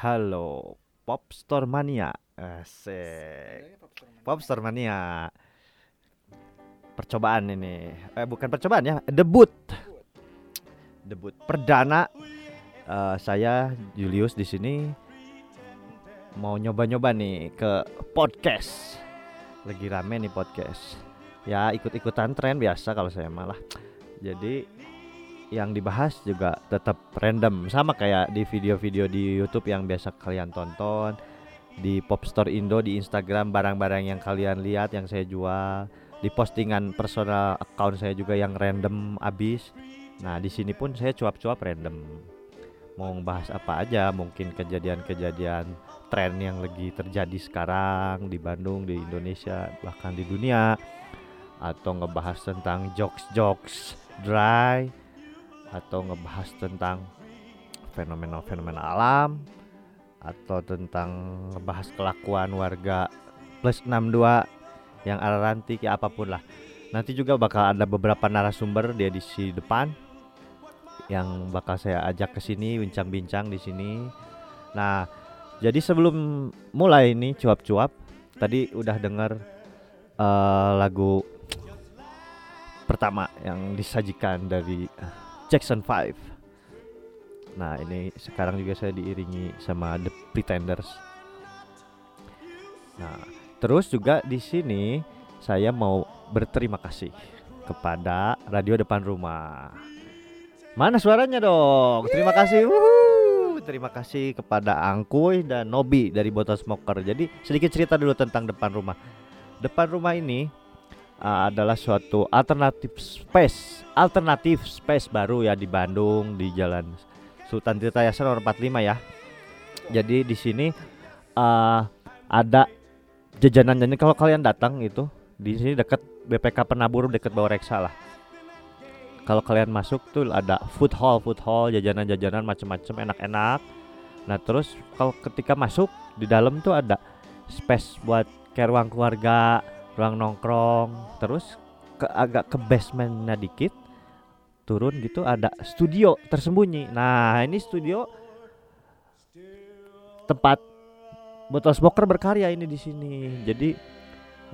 Halo, Popstar Mania. Asik. Popstar Mania. Percobaan ini. Eh bukan percobaan ya, debut. Debut perdana eh, saya Julius di sini mau nyoba-nyoba nih ke podcast. Lagi rame nih podcast. Ya ikut-ikutan tren biasa kalau saya malah. Jadi yang dibahas juga tetap random. Sama kayak di video-video di YouTube yang biasa kalian tonton di Popstore Indo di Instagram barang-barang yang kalian lihat yang saya jual di postingan personal account saya juga yang random abis nah di sini pun saya cuap-cuap random. Mau bahas apa aja mungkin kejadian-kejadian tren yang lagi terjadi sekarang di Bandung di Indonesia bahkan di dunia atau ngebahas tentang jokes-jokes dry atau ngebahas tentang fenomena-fenomena alam atau tentang ngebahas kelakuan warga plus 62 yang ararantik ya apa pun lah. Nanti juga bakal ada beberapa narasumber di edisi depan yang bakal saya ajak ke sini bincang-bincang di sini. Nah, jadi sebelum mulai ini cuap-cuap, tadi udah denger uh, lagu pertama yang disajikan dari Jackson 5. Nah, ini sekarang juga saya diiringi sama The Pretenders. Nah, terus juga di sini saya mau berterima kasih kepada radio depan rumah. Mana suaranya dong? Terima kasih. Wuhu. Terima kasih kepada Angkuy dan Nobi dari Botol Smoker. Jadi sedikit cerita dulu tentang depan rumah. Depan rumah ini uh, adalah suatu alternatif space, alternatif space baru ya di Bandung di Jalan Sultan Tirta Yasar nomor 45 ya. Jadi di sini uh, ada jajanan jadi kalau kalian datang itu di sini dekat BPK Penabur dekat Bawah Reksa lah. Kalau kalian masuk tuh ada food hall, food hall, jajanan-jajanan macam-macam enak-enak. Nah, terus kalau ketika masuk di dalam tuh ada space buat kayak ruang keluarga, ruang nongkrong. Terus ke agak ke basementnya dikit turun gitu ada studio tersembunyi. Nah ini studio tempat botol smoker berkarya ini di sini. Jadi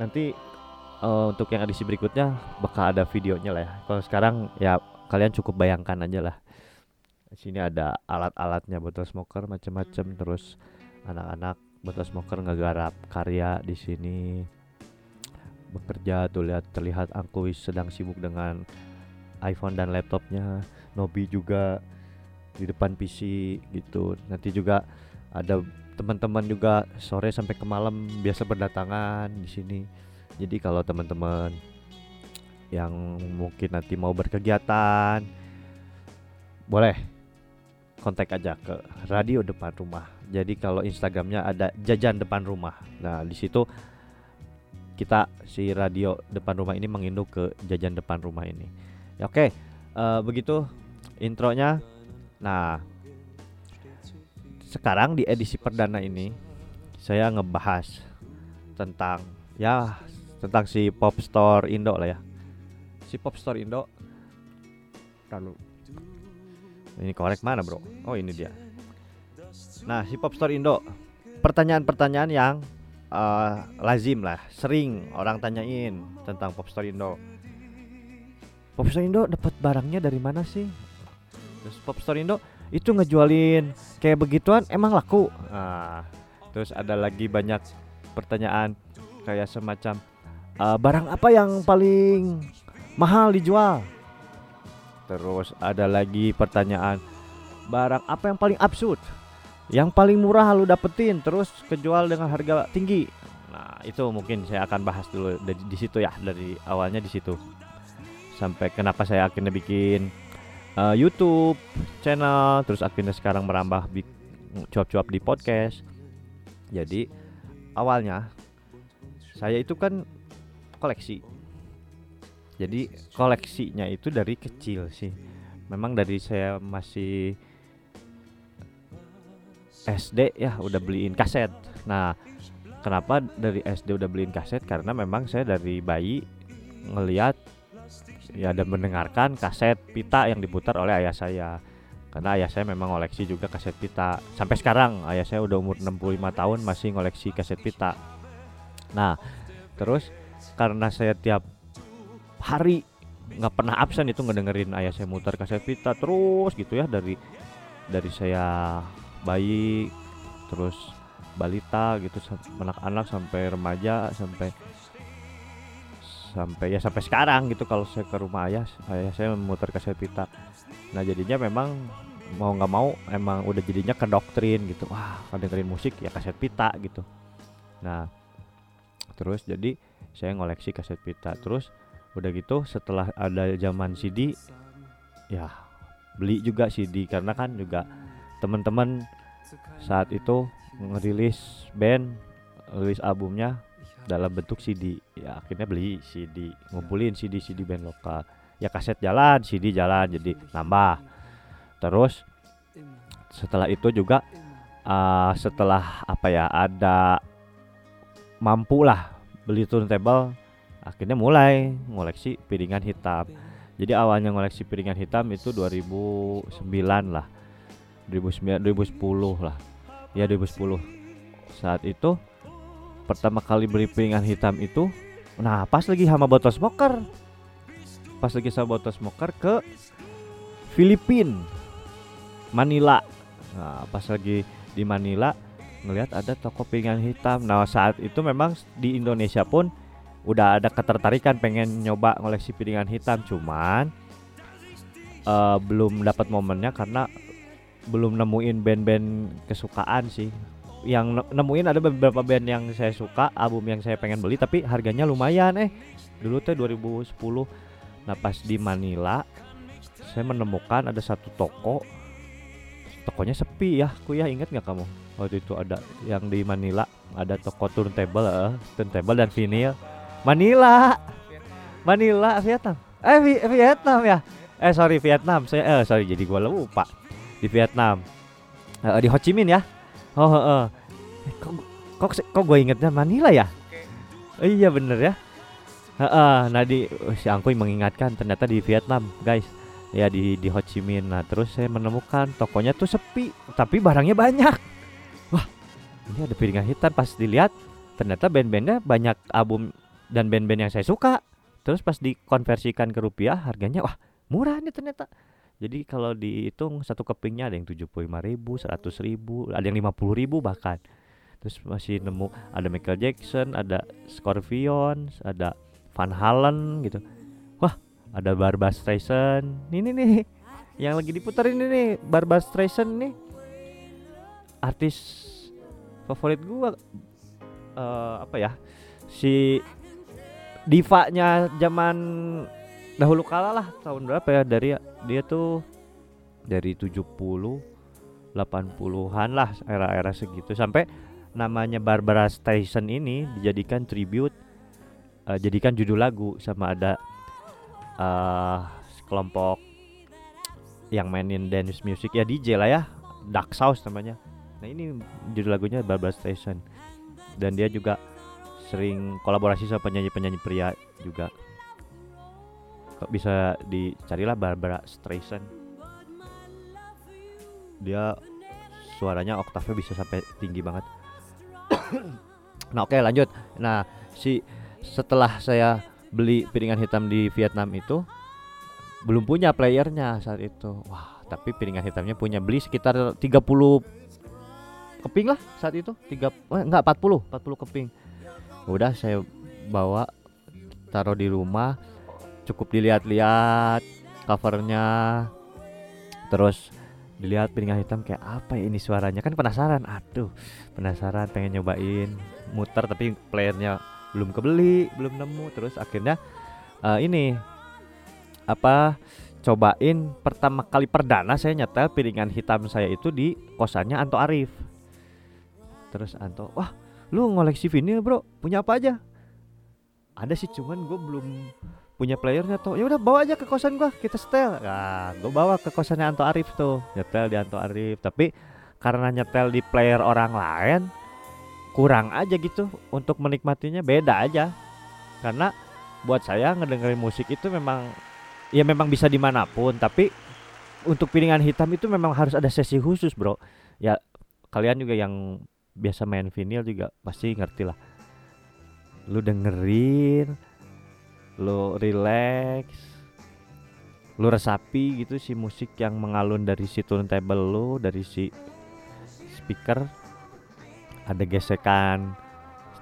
nanti uh, untuk yang edisi berikutnya bakal ada videonya lah ya. Kalau sekarang ya kalian cukup bayangkan aja lah. Di sini ada alat-alatnya botol smoker macam-macam. Terus anak-anak botol smoker ngegarap karya di sini bekerja tuh lihat terlihat Angkuis sedang sibuk dengan iPhone dan laptopnya Nobi juga di depan PC gitu. Nanti juga ada teman-teman juga sore sampai ke malam biasa berdatangan di sini. Jadi kalau teman-teman yang mungkin nanti mau berkegiatan boleh kontak aja ke radio depan rumah. Jadi kalau Instagramnya ada jajan depan rumah. Nah di situ kita si radio depan rumah ini menginduk ke jajan depan rumah ini. Ya, Oke, uh, begitu intronya. Nah, sekarang di edisi perdana ini saya ngebahas tentang ya tentang si Pop Store Indo lah ya. Si Pop Store Indo. Lalu ini korek mana bro? Oh ini dia. Nah si Pop Store Indo. Pertanyaan-pertanyaan yang uh, lazim lah, sering orang tanyain tentang Popstore Indo. Popstore Indo dapat barangnya dari mana sih? Terus Popstore Indo itu ngejualin kayak begituan emang laku. Nah, terus ada lagi banyak pertanyaan kayak semacam uh, barang apa yang paling mahal dijual? Terus ada lagi pertanyaan barang apa yang paling absurd? Yang paling murah lu dapetin terus kejual dengan harga tinggi. Nah itu mungkin saya akan bahas dulu dari di situ ya dari awalnya di situ. Sampai kenapa saya akhirnya bikin uh, YouTube channel terus akhirnya sekarang merambah cuap-cuap di podcast. Jadi awalnya saya itu kan koleksi. Jadi koleksinya itu dari kecil sih. Memang dari saya masih SD ya udah beliin kaset. Nah, kenapa dari SD udah beliin kaset? Karena memang saya dari bayi ngeliat ya dan mendengarkan kaset pita yang diputar oleh ayah saya. karena ayah saya memang ngoleksi juga kaset pita sampai sekarang ayah saya udah umur 65 tahun masih ngoleksi kaset pita nah terus karena saya tiap hari nggak pernah absen itu ngedengerin ayah saya muter kaset pita terus gitu ya dari dari saya bayi terus balita gitu anak-anak sampai remaja sampai sampai ya sampai sekarang gitu kalau saya ke rumah ayah ayah saya memutar kaset pita nah jadinya memang mau nggak mau emang udah jadinya ke doktrin gitu. Wah kalau dengerin musik ya kaset pita gitu. Nah terus jadi saya ngoleksi kaset pita terus udah gitu setelah ada zaman CD ya beli juga CD karena kan juga teman-teman saat itu ngerilis band rilis albumnya dalam bentuk CD ya akhirnya beli CD ngumpulin CD CD band lokal. Ya kaset jalan CD jalan jadi nambah. Terus setelah itu juga uh, setelah apa ya ada mampu lah beli turntable akhirnya mulai ngoleksi piringan hitam. Jadi awalnya ngoleksi piringan hitam itu 2009 lah 2009 2010 lah. Ya 2010 saat itu pertama kali beli piringan hitam itu nah pas lagi sama botol smoker. Pas lagi sama botol smoker ke Filipin Manila. Nah pas lagi di Manila ngelihat ada toko piringan hitam. Nah saat itu memang di Indonesia pun udah ada ketertarikan pengen nyoba ngoleksi piringan hitam. Cuman uh, belum dapat momennya karena belum nemuin band-band kesukaan sih yang nemuin ada beberapa band yang saya suka album yang saya pengen beli tapi harganya lumayan eh dulu tuh 2010 nah pas di Manila saya menemukan ada satu toko tokonya sepi ya aku ya inget nggak kamu waktu itu ada yang di Manila ada toko turntable eh, turntable dan vinyl Manila. Manila, Vietnam. Eh Vietnam ya. Eh sorry Vietnam. Saya eh sorry jadi gua lupa. Di Vietnam. Uh, di Ho Chi Minh ya. Oh, uh, uh. kok kok kok gue ingetnya Manila ya? Oh, iya bener ya. Uh, uh, nah di oh, si Angkuy mengingatkan ternyata di Vietnam guys ya di di Ho Chi Minh nah terus saya menemukan tokonya tuh sepi tapi barangnya banyak wah ini ada piringan hitam pas dilihat ternyata band-bandnya banyak album dan band-band yang saya suka terus pas dikonversikan ke rupiah harganya wah murah nih ternyata jadi kalau dihitung satu kepingnya ada yang tujuh puluh lima ribu seratus ribu ada yang lima puluh ribu bahkan. Terus masih nemu ada Michael Jackson ada Scorpion ada Van Halen gitu. Wah ada Barbara Streisand. Ini nih yang lagi diputar ini nih Barbara Streisand nih. Artis favorit gua uh, apa ya? Si divanya zaman dahulu kala lah tahun berapa ya dari dia tuh dari 70 80-an lah era-era segitu. Sampai namanya Barbara Streisand ini dijadikan tribute uh, jadikan judul lagu sama ada uh, kelompok yang mainin dance music. Ya DJ lah ya Dark South namanya. Nah ini judul lagunya Barbara Streisand. Dan dia juga sering kolaborasi sama penyanyi-penyanyi pria juga bisa dicarilah Barbara Streisand? Dia suaranya oktavnya bisa sampai tinggi banget. Nah oke okay, lanjut. Nah si setelah saya beli piringan hitam di Vietnam itu belum punya playernya saat itu. Wah tapi piringan hitamnya punya beli sekitar 30 keping lah saat itu. Tiga eh, enggak 40 40 keping. Udah saya bawa taruh di rumah cukup dilihat-lihat covernya. Terus dilihat piringan hitam kayak apa ya ini suaranya. Kan penasaran aduh penasaran pengen nyobain. Muter tapi playernya belum kebeli belum nemu. Terus akhirnya uh, ini apa cobain pertama kali perdana saya nyetel piringan hitam saya itu di kosannya Anto Arif terus Anto wah lu ngoleksi vinyl bro. Punya apa aja? Ada sih cuman gue belum punya playernya tuh ya udah bawa aja ke kosan gua kita setel. Nah gue bawa ke kosannya Anto Arif tuh nyetel di Anto Arif. Tapi karena nyetel di player orang lain kurang aja gitu untuk menikmatinya beda aja. Karena buat saya ngedengerin musik itu memang ya memang bisa di mana pun tapi untuk piringan hitam itu memang harus ada sesi khusus bro. Ya kalian juga yang biasa main vinyl juga pasti ngerti lah. Lu dengerin lu relax. Lu resapi gitu si musik yang mengalun dari si turntable lu dari si speaker. Ada gesekan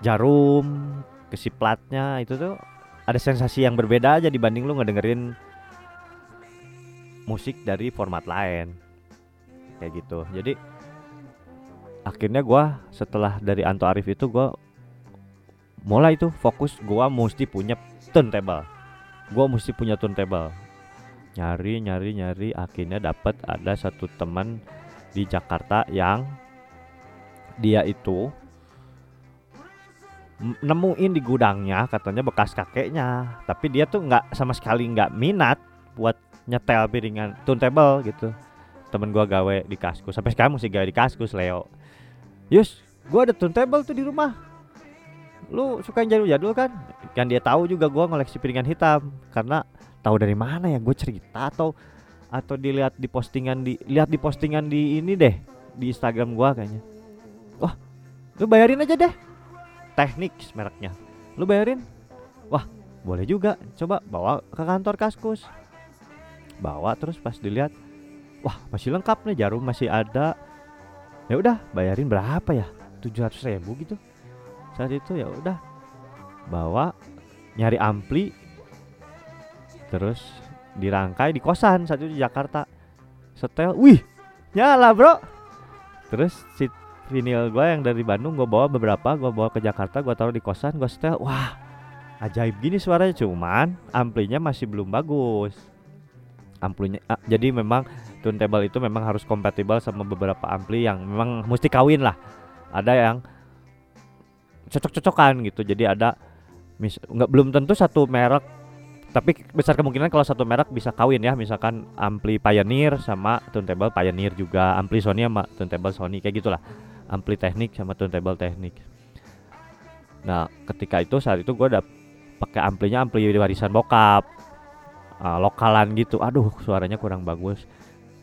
jarum ke si platnya itu tuh ada sensasi yang berbeda aja dibanding lu ngedengerin musik dari format lain. Kayak gitu. Jadi akhirnya gua setelah dari Anto Arif itu gua mulai tuh fokus gua mesti punya turntable. Gua mesti punya turntable. Nyari nyari nyari akhirnya dapat ada satu teman di Jakarta yang dia itu nemuin di gudangnya katanya bekas kakeknya. Tapi dia tuh nggak sama sekali nggak minat buat nyetel piringan turntable gitu. Temen gua gawe di kaskus sampai sekarang masih gawe di kaskus Leo. Yus gua ada turntable tuh di rumah. Lu suka yang jadul-jadul kan kan dia tahu juga gua ngoleksi piringan hitam. Karena tahu dari mana ya gue cerita atau atau dilihat di postingan di lihat di postingan di ini deh di Instagram gua kayaknya. Wah lu bayarin aja deh. Teknik mereknya. Lu bayarin? Wah boleh juga. Coba bawa ke kantor kaskus. Bawa terus pas dilihat. Wah masih lengkap nih jarum masih ada. Ya udah bayarin berapa ya? 700 ribu gitu. Saat itu ya udah bawa nyari ampli terus dirangkai di kosan saat itu di Jakarta. Setel wih nyala bro. Terus si vinyl gue yang dari Bandung gue bawa beberapa gue bawa ke Jakarta gue taruh di kosan gue setel wah ajaib gini suaranya. Cuman amplinya masih belum bagus. Amplinya ah, jadi memang turntable itu memang harus kompatibel sama beberapa ampli yang memang mesti kawin lah. Ada yang cocok-cocokan gitu jadi ada mis nggak belum tentu satu merek tapi besar kemungkinan kalau satu merek bisa kawin ya misalkan ampli Pioneer sama turntable Pioneer juga. Ampli Sony sama turntable Sony kayak gitulah. Ampli teknik sama turntable teknik. Nah ketika itu saat itu gue udah pakai amplinya ampli warisan bokap. Uh, lokalan gitu. Aduh suaranya kurang bagus.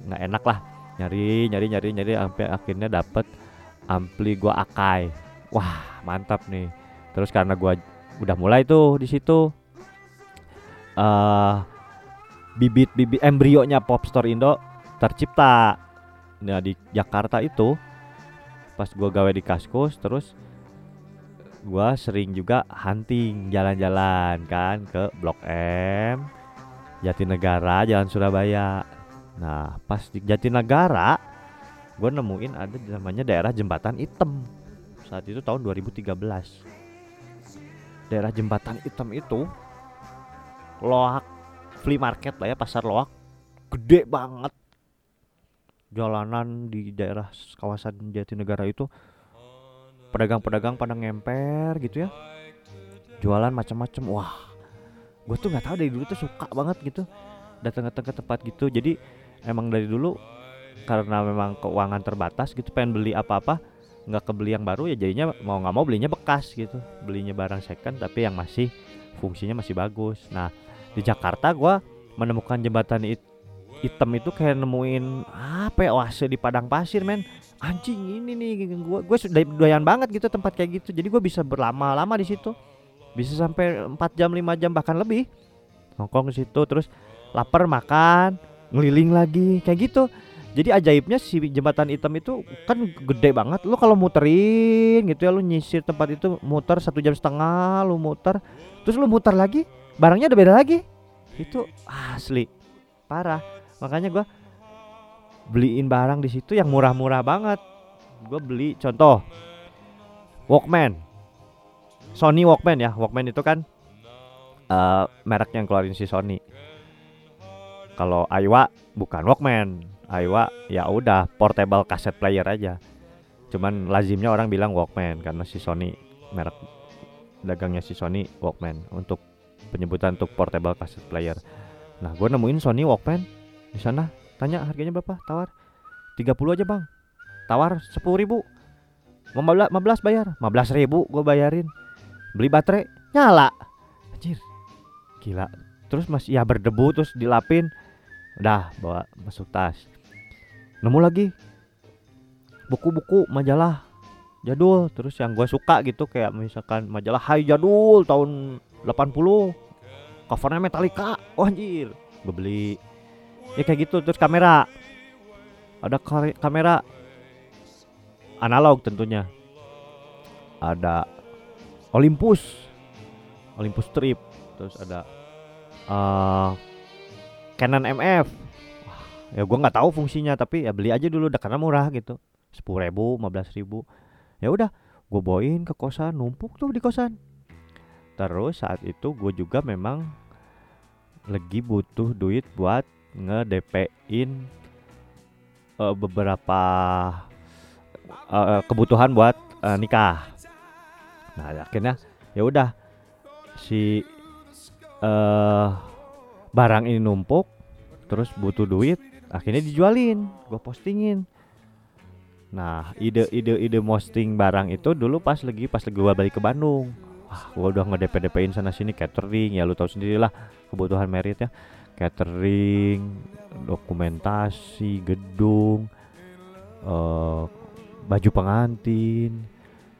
Nggak enak lah. Nyari nyari nyari nyari sampai akhirnya dapet ampli gua Akai. Wah mantap nih. Terus karena gua udah mulai tuh di situ. Uh, bibit-bibit embrionya Popstore Indo tercipta. Nah di Jakarta itu pas gua gawe di Kaskus terus gua sering juga hunting jalan-jalan kan ke Blok M Jatinegara Jalan Surabaya. Nah pas di Jatinegara gue nemuin ada namanya daerah jembatan hitam saat itu tahun 2013 daerah jembatan hitam itu loak flea market lah ya pasar loak. Gede banget. Jalanan di daerah kawasan Jatinegara itu pedagang-pedagang pada ngemper gitu ya. Jualan macam-macam. Wah gue tuh nggak tahu dari dulu tuh suka banget gitu. Datang-datang ke tempat gitu. Jadi emang dari dulu karena memang keuangan terbatas gitu pengen beli apa-apa nggak kebeli yang baru ya jadinya mau nggak mau belinya bekas gitu. Belinya barang second tapi yang masih fungsinya masih bagus. Nah di Jakarta gue menemukan jembatan it hitam itu kayak nemuin apa ya oase di padang pasir men. Anjing ini nih gue gue sudah doyan banget gitu tempat kayak gitu. Jadi gue bisa berlama-lama di situ. Bisa sampai 4 jam 5 jam bahkan lebih. Nongkrong di situ terus lapar makan ngeliling lagi kayak gitu jadi ajaibnya si jembatan hitam itu kan gede banget. Lu kalau muterin gitu ya lu nyisir tempat itu muter satu jam setengah lu muter. Terus lu muter lagi barangnya udah beda lagi. Itu asli. Parah. Makanya gua beliin barang di situ yang murah-murah banget. Gue beli contoh Walkman. Sony Walkman ya. Walkman itu kan uh, merek yang keluarin si Sony. Kalau Aiwa bukan Walkman Aiwa ya udah portable cassette player aja. Cuman lazimnya orang bilang Walkman karena si Sony merek dagangnya si Sony Walkman untuk penyebutan untuk portable cassette player. Nah gue nemuin Sony Walkman di sana. Tanya harganya berapa? Tawar. 30 aja bang. Tawar 10 ribu. 15, 15 bayar. 15 ribu gue bayarin. Beli baterai? Nyala. Anjir. Gila. Terus masih ya berdebu terus dilapin. Udah bawa masuk tas nemu lagi. Buku-buku majalah jadul. Terus yang gue suka gitu kayak misalkan majalah Hai jadul tahun 80 covernya Metallica. Oh anjir. Gue beli. Ya kayak gitu. Terus kamera. Ada kamera. Analog tentunya. Ada Olympus. Olympus Trip. Terus ada uh, Canon MF ya gue nggak tahu fungsinya tapi ya beli aja dulu udah karena murah gitu. Sepuluh ribu, lima belas ribu. Ya udah gue bawain ke kosan numpuk tuh di kosan. Terus saat itu gue juga memang lagi butuh duit buat nge-DP-in uh, beberapa uh, kebutuhan buat uh, nikah. Nah, akhirnya ya udah si uh, barang ini numpuk terus butuh duit, akhirnya dijualin, gue postingin. Nah, ide-ide ide posting barang itu dulu pas lagi pas lagi gue balik ke Bandung. Wah, gue udah nge-DP-DP-in sana sini catering, ya lu tahu sendiri lah kebutuhan merit ya. Catering, dokumentasi, gedung, uh, baju pengantin,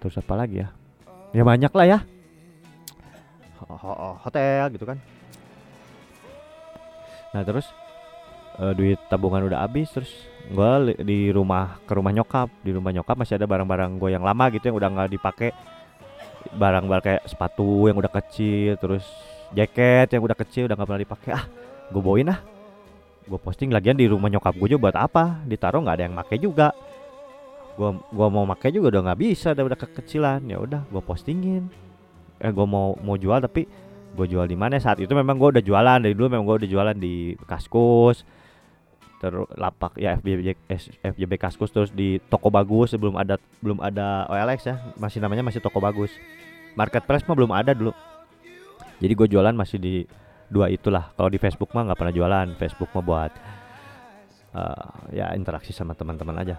terus apa lagi ya? Ya banyak lah ya. Hotel gitu kan. Nah, terus uh, duit tabungan udah habis terus gue di rumah ke rumah nyokap. Di rumah nyokap masih ada barang-barang gue yang lama gitu yang udah nggak dipakai barang-barang kayak sepatu yang udah kecil terus jaket yang udah kecil udah nggak pernah dipakai ah gue bawain ah. Gue posting lagian di rumah nyokap gue juga buat apa? Ditaruh nggak ada yang make juga. Gue gua mau make juga udah nggak bisa udah udah kekecilan. Ya udah gue postingin. Eh gue mau mau jual tapi gue jual di mana? Saat itu memang gue udah jualan. Dari dulu memang gue udah jualan di kaskus terus lapak ya FJB FJB Kaskus terus di toko bagus sebelum ada belum ada OLX ya masih namanya masih toko bagus. Marketplace mah belum ada dulu. Jadi gue jualan masih di dua itulah. Kalau di Facebook mah nggak pernah jualan Facebook mah buat uh, ya interaksi sama teman-teman aja.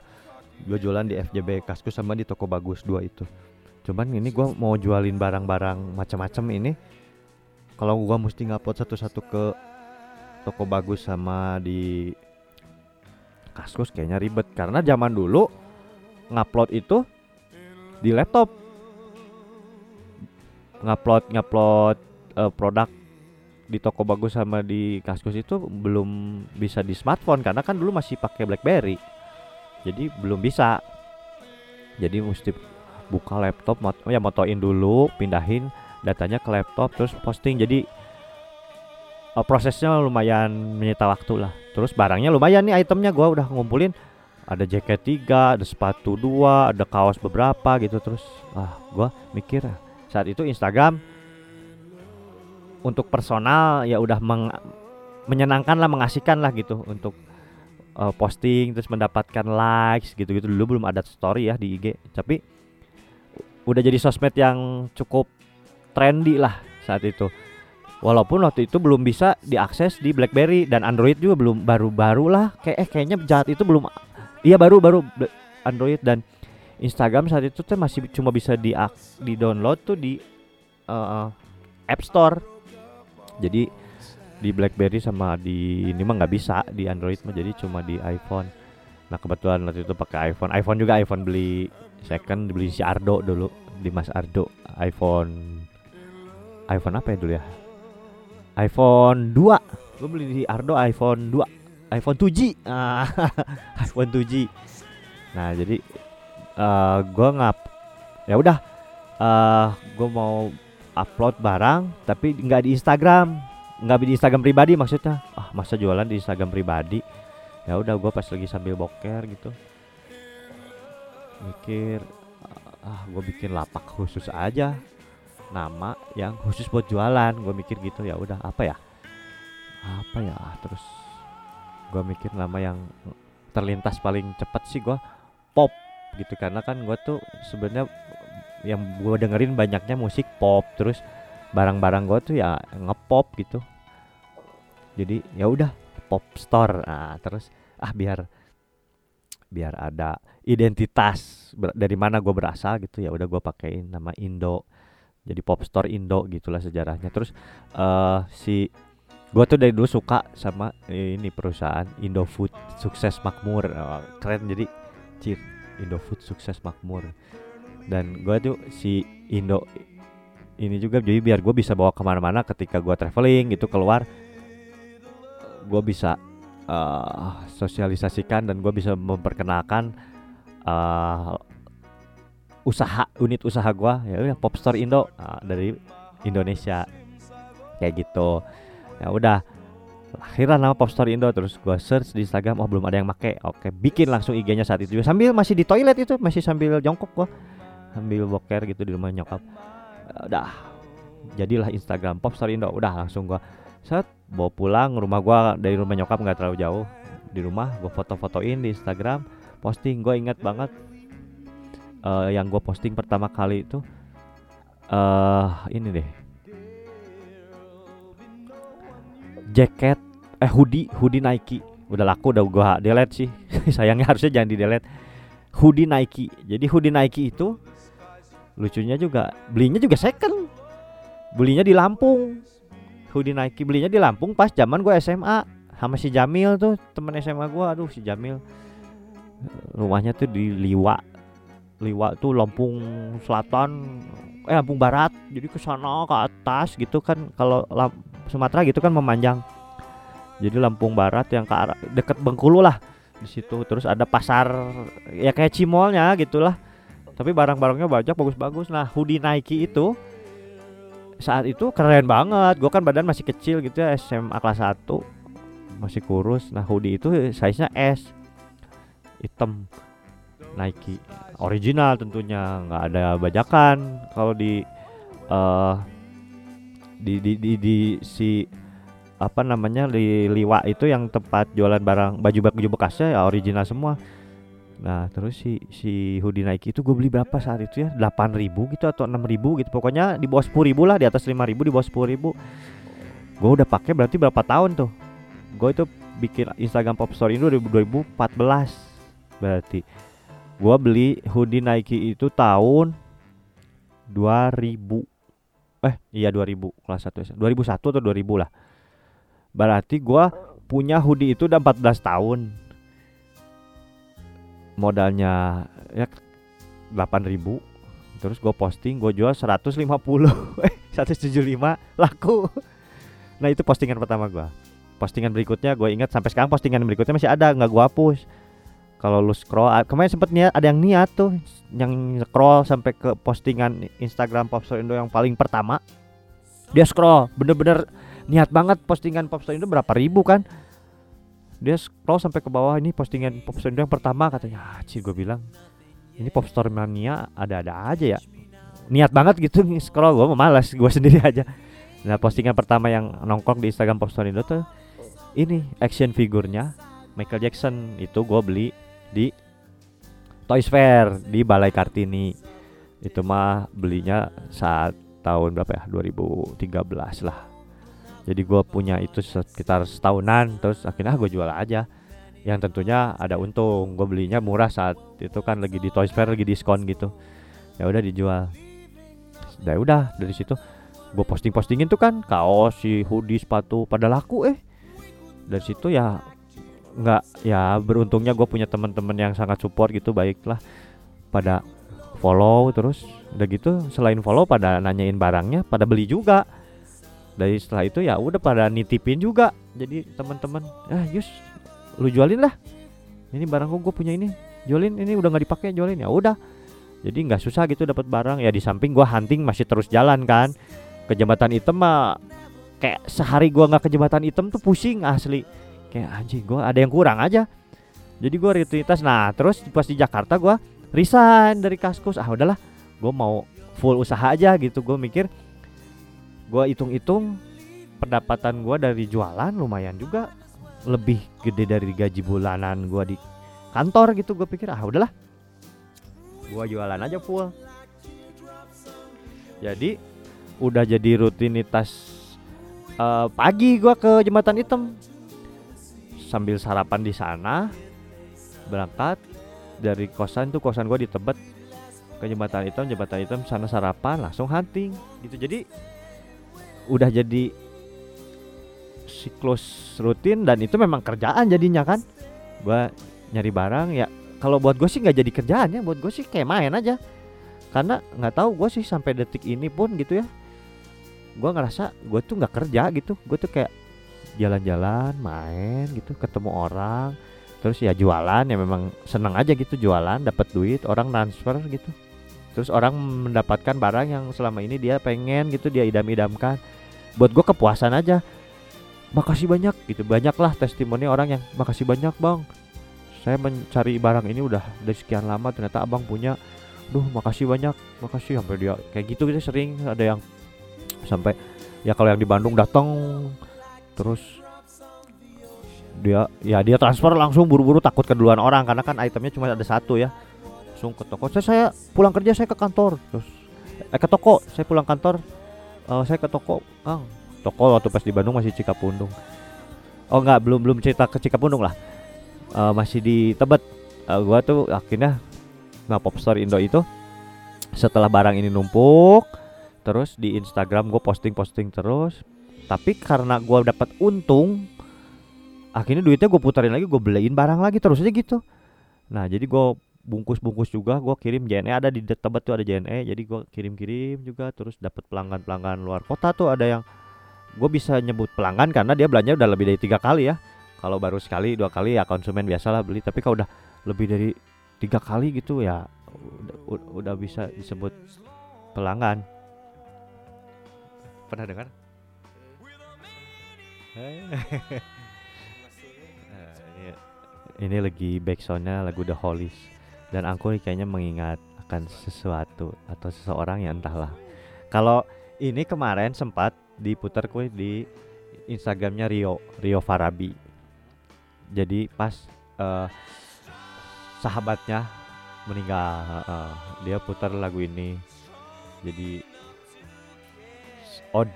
Gue jualan di FJB Kaskus sama di toko bagus dua itu. Cuman ini gue mau jualin barang-barang macam-macam ini kalau gue mesti ngupload satu-satu ke toko bagus sama di Kaskus kayaknya ribet. Karena zaman dulu ngupload itu di laptop. Ngupload ngupload uh, produk di toko bagus sama di Kaskus itu belum bisa di smartphone. Karena kan dulu masih pakai BlackBerry. Jadi belum bisa. Jadi mesti buka laptop mot ya motoin dulu pindahin datanya ke laptop terus posting. Jadi uh, prosesnya lumayan menyita waktu lah. Terus barangnya lumayan nih itemnya gue udah ngumpulin. Ada jaket tiga ada sepatu dua ada kaos beberapa gitu terus. Ah gue mikir saat itu Instagram untuk personal ya udah meng, menyenangkan lah mengasihkan lah gitu untuk uh, posting terus mendapatkan likes gitu-gitu. Dulu belum ada story ya di IG tapi udah jadi sosmed yang cukup trendy lah saat itu Walaupun waktu itu belum bisa diakses di BlackBerry dan Android juga belum baru-baru lah. Kayak eh kayaknya jahat itu belum Iya baru baru Android dan Instagram saat itu tuh masih cuma bisa di di download tuh di uh, App Store. Jadi di BlackBerry sama di ini mah nggak bisa di Android mah jadi cuma di iPhone. Nah kebetulan waktu itu pakai iPhone. iPhone juga iPhone beli second beli si Ardo dulu di Mas Ardo iPhone iPhone apa ya dulu ya iPhone 2 gue beli di Ardo iPhone 2 iPhone 2G ah, iPhone 2G nah jadi uh, eh, gue ngap ya udah uh, eh, gue mau upload barang tapi nggak di Instagram. Nggak di Instagram pribadi maksudnya. Ah masa jualan di Instagram pribadi? Ya udah gue pas lagi sambil boker gitu. Mikir ah gue bikin lapak khusus aja nama yang khusus buat jualan. Gue mikir gitu ya udah apa ya? Apa ya? Terus gue mikir nama yang terlintas paling cepat sih gue pop gitu. Karena kan gue tuh sebenarnya yang gue dengerin banyaknya musik pop. Terus barang-barang gue tuh ya ngepop gitu. Jadi ya udah pop store. Nah, terus ah biar biar ada identitas dari mana gue berasal gitu ya udah gue pakein nama Indo jadi pop store Indo gitulah sejarahnya. Terus uh, si Gua tuh dari dulu suka sama ini perusahaan Indofood sukses makmur. Oh, keren. Jadi cir Indofood sukses makmur. Dan gua tuh si Indo ini juga jadi biar gue bisa bawa ke mana-mana ketika gua traveling gitu keluar gue bisa uh, sosialisasikan dan gue bisa memperkenalkan uh, usaha unit usaha gue ya udah Popstore Indo uh, dari Indonesia. Kayak gitu. Ya udah akhirnya nama Popstore Indo terus gue search di Instagram oh belum ada yang make. Oke bikin langsung IG-nya saat itu sambil masih di toilet itu masih sambil jongkok gue sambil boker gitu di rumah nyokap. Ya udah jadilah Instagram Popstore Indo. Udah langsung gue set bawa pulang. Rumah gua dari rumah nyokap nggak terlalu jauh. Di rumah gua foto-fotoin di Instagram posting. Gue ingat banget uh, yang gue posting pertama kali itu uh, ini deh. Jaket eh hoodie hoodie Nike. Udah laku udah gua delete sih. Sayangnya harusnya jangan di delete. Hoodie Nike. Jadi hoodie Nike itu lucunya juga belinya juga second. Belinya di Lampung. Hoodie Nike belinya di Lampung pas zaman gue SMA sama si Jamil tuh temen SMA gue aduh si Jamil. Rumahnya tuh di Liwa Liwa tuh Lampung Selatan eh Lampung Barat. Jadi ke sana ke atas gitu kan. Kalau Sumatera gitu kan memanjang. Jadi Lampung Barat yang ke arah deket Bengkulu lah di situ. Terus ada pasar ya kayak Cimolnya gitulah. Tapi barang-barangnya banyak bagus-bagus. Nah hoodie Nike itu saat itu keren banget. Gue kan badan masih kecil gitu ya SMA kelas 1 masih kurus. Nah hoodie itu size nya S. Hitam Nike original tentunya nggak ada bajakan. Kalau di uh, di, di, di di si apa namanya di liwa itu yang tempat jualan barang baju baju bekasnya ya original semua. Nah terus si si hoodie Nike itu gue beli berapa saat itu ya? 8 ribu gitu atau 6 ribu gitu. Pokoknya di bawah 10 ribu lah di atas 5 ribu di bawah 10 ribu. Gue udah pakai berarti berapa tahun tuh? Gue itu bikin Instagram Pop Store ini 2014 berarti gue beli hoodie Nike itu tahun 2000 eh iya 2000 kelas 1 2001 atau 2000 lah. Berarti gue punya hoodie itu udah 14 tahun. Modalnya ya 8000 terus gue posting gue jual 150 eh 175 laku. Nah itu postingan pertama gue postingan berikutnya gue ingat sampai sekarang postingan berikutnya masih ada nggak gue hapus kalau lu scroll kemarin sempet niat ada yang niat tuh yang scroll sampai ke postingan Instagram Popstar Indo yang paling pertama. Dia scroll bener-bener niat banget postingan Popstar Indo berapa ribu kan? Dia scroll sampai ke bawah ini postingan Popstar yang pertama katanya. Ah, gue bilang ini Popstar mania ada-ada aja ya. Niat banget gitu scroll gue malas gue sendiri aja. Nah postingan pertama yang nongkrong di Instagram Popstar Indo tuh ini action figurnya Michael Jackson. Itu gue beli di Toys Fair di Balai Kartini. Itu mah belinya saat tahun berapa ya? 2013 lah. Jadi gue punya itu sekitar setahunan terus akhirnya gue jual aja. Yang tentunya ada untung gue belinya murah saat itu kan lagi di Toys Fair lagi diskon gitu. Ya udah dijual. Ya udah dari situ gue posting postingin tuh kan kaos si hoodie sepatu pada laku eh. Dari situ ya nggak ya beruntungnya gue punya teman-teman yang sangat support gitu baiklah. Pada follow terus udah gitu selain follow pada nanyain barangnya pada beli juga. Dari setelah itu ya udah pada nitipin juga. Jadi teman-teman ah Yus lu jualin lah. Ini barang gue punya ini. Jualin ini udah nggak dipakai jualin. Ya udah. Jadi nggak susah gitu dapat barang. Ya di samping gue hunting masih terus jalan kan. Ke jembatan item mah kayak sehari gue nggak ke jembatan item tuh pusing asli kayak anjing gue ada yang kurang aja. Jadi gue rutinitas. Nah terus pas di Jakarta gue resign dari kaskus ah udahlah gue mau full usaha aja gitu. Gue mikir gue hitung-hitung pendapatan gue dari jualan lumayan juga lebih gede dari gaji bulanan gue di kantor gitu. Gue pikir ah udahlah gue jualan aja full. Jadi udah jadi rutinitas uh, pagi gue ke jembatan hitam sambil sarapan di sana berangkat dari kosan tuh kosan gue di Tebet. Ke jembatan hitam jembatan hitam sana sarapan langsung hunting gitu. Jadi udah jadi siklus rutin dan itu memang kerjaan jadinya kan. Gua nyari barang ya kalau buat gue sih nggak jadi kerjaan ya. Buat gue sih kayak main aja. Karena nggak tahu gue sih sampai detik ini pun gitu ya gue ngerasa gue tuh nggak kerja gitu. Gue tuh kayak jalan-jalan main gitu ketemu orang. Terus ya jualan ya memang seneng aja gitu jualan dapat duit orang transfer gitu. Terus orang mendapatkan barang yang selama ini dia pengen gitu dia idam-idamkan. Buat gue kepuasan aja. Makasih banyak gitu banyaklah testimoni orang yang makasih banyak bang. Saya mencari barang ini udah dari sekian lama ternyata abang punya. Duh makasih banyak makasih. Sampai dia kayak gitu gitu sering ada yang sampai ya kalau yang di Bandung datang terus dia ya dia transfer langsung buru-buru takut keduluan orang karena kan itemnya cuma ada satu ya. Langsung ke toko saya saya pulang kerja saya ke kantor. Terus eh ke toko saya pulang kantor. Uh, saya ke toko kang. Toko waktu pas di Bandung masih Cikapundung. Oh enggak belum belum cerita ke Cikapundung lah. Uh, masih di Tebet. Uh, gua tuh akhirnya nah Popstar Indo itu. Setelah barang ini numpuk terus di Instagram gue posting-posting terus tapi karena gua dapat untung akhirnya duitnya gue putarin lagi gue beliin barang lagi terus aja gitu. Nah jadi gue bungkus-bungkus juga gue kirim JNE ada di Tebet tuh ada JNE jadi gue kirim-kirim juga terus dapat pelanggan-pelanggan luar kota tuh ada yang gue bisa nyebut pelanggan karena dia belanja udah lebih dari tiga kali ya. Kalau baru sekali dua kali ya konsumen biasalah beli. Tapi kalau udah lebih dari tiga kali gitu ya udah, udah bisa disebut pelanggan. Pernah dengar Ini, ini lagi backsoundnya lagu The Hollies. Dan aku kayaknya mengingat akan sesuatu atau seseorang yang entahlah. Kalau ini kemarin sempat diputar kue di Instagramnya Rio Rio Farabi. Jadi pas uh, sahabatnya meninggal uh, dia putar lagu ini. Jadi odd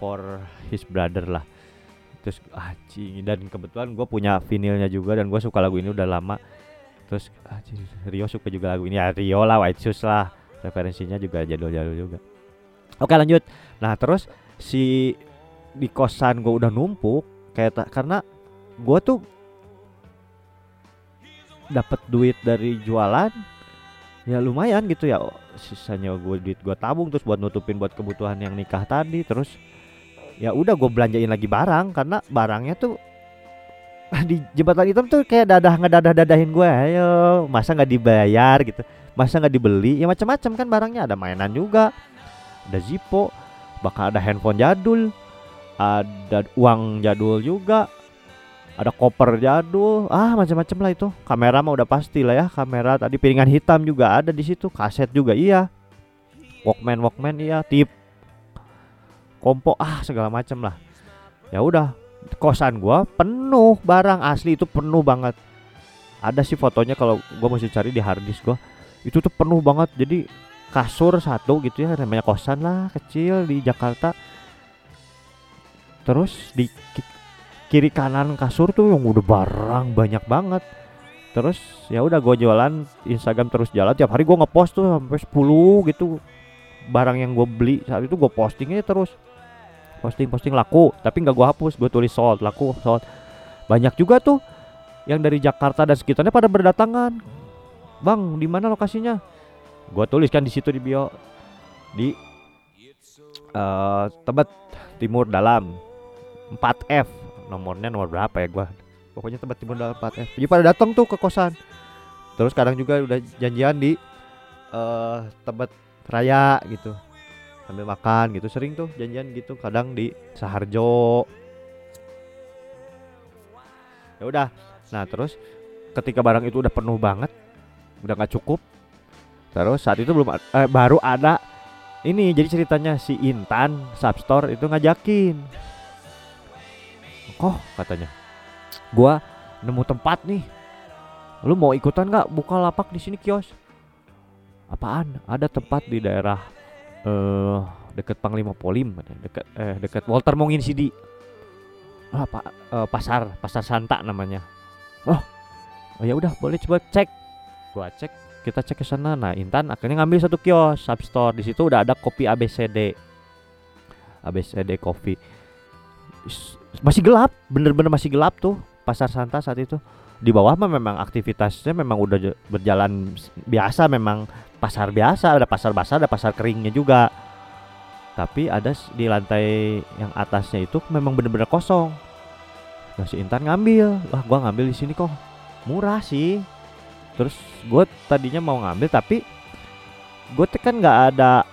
for his brother lah terus anjing dan kebetulan gue punya vinilnya juga dan gue suka lagu ini udah lama. Terus anjing, Rio suka juga lagu ini. Ya Rio lah White Shoes lah. Referensinya juga jadul-jadul juga. Oke lanjut. Nah terus si di kosan gue udah numpuk kayak karena gue tuh dapat duit dari jualan ya lumayan gitu ya. Sisanya gue duit gue tabung terus buat nutupin buat kebutuhan yang nikah tadi terus ya udah gue belanjain lagi barang karena barangnya tuh di jembatan hitam tuh kayak dadah ngedadah dadahin gue ayo masa nggak dibayar? gitu. Masa nggak dibeli? Ya macam-macam kan barangnya ada mainan juga ada Zippo bakal ada handphone jadul ada uang jadul juga ada koper jadul. Ah macam-macam lah itu. Kamera mah udah pasti lah ya kamera tadi piringan hitam juga ada di situ kaset juga iya. Walkman walkman iya tip kompo ah segala macam lah. Ya udah kosan gua penuh barang asli itu penuh banget. Ada sih fotonya kalau gua masih cari di harddisk gua. Itu tuh penuh banget jadi kasur satu gitu ya namanya kosan lah kecil di Jakarta. Terus di kiri kanan kasur tuh yang udah barang banyak banget. Terus ya udah gue jualan Instagram terus jalan tiap hari gue ngepost tuh sampai 10 gitu barang yang gue beli. Saat itu gue postingnya terus posting posting laku. Tapi nggak gue hapus gue tulis sold laku sold. Banyak juga tuh yang dari Jakarta dan sekitarnya pada berdatangan. Bang di mana lokasinya? Gue tuliskan di situ di bio. Di uh, Tebet Timur Dalam. 4F nomornya nomor berapa ya gua? Pokoknya tempat timur dalam 4 F. Jadi pada datang tuh ke kosan. Terus kadang juga udah janjian di uh, tempat raya gitu sambil makan gitu sering tuh janjian gitu kadang di Saharjo. Ya udah. Nah terus ketika barang itu udah penuh banget udah nggak cukup terus saat itu belum eh, baru ada ini jadi ceritanya si Intan Substore itu ngajakin. Oh katanya gua nemu tempat nih. Lu mau ikutan nggak buka lapak di sini kios? Apaan? Ada tempat di daerah uh, dekat Panglima Polim dekat eh dekat Walter Mongin Sidi. Ah, pak uh, pasar pasar Santa namanya. Oh oh ya udah boleh coba cek. Gua cek kita cek ke sana. Nah Intan akhirnya ngambil satu kios substore di situ udah ada kopi ABCD ABCD kopi. Masih gelap bener-bener masih gelap tuh pasar Santa saat itu di bawah mah memang aktivitasnya memang udah berjalan biasa memang pasar biasa ada pasar basah ada pasar keringnya juga. Tapi ada di lantai yang atasnya itu memang bener-bener kosong. Nah si Intan ngambil. Wah gua ngambil di sini kok. Murah sih. Terus gue tadinya mau ngambil tapi gue kan nggak ada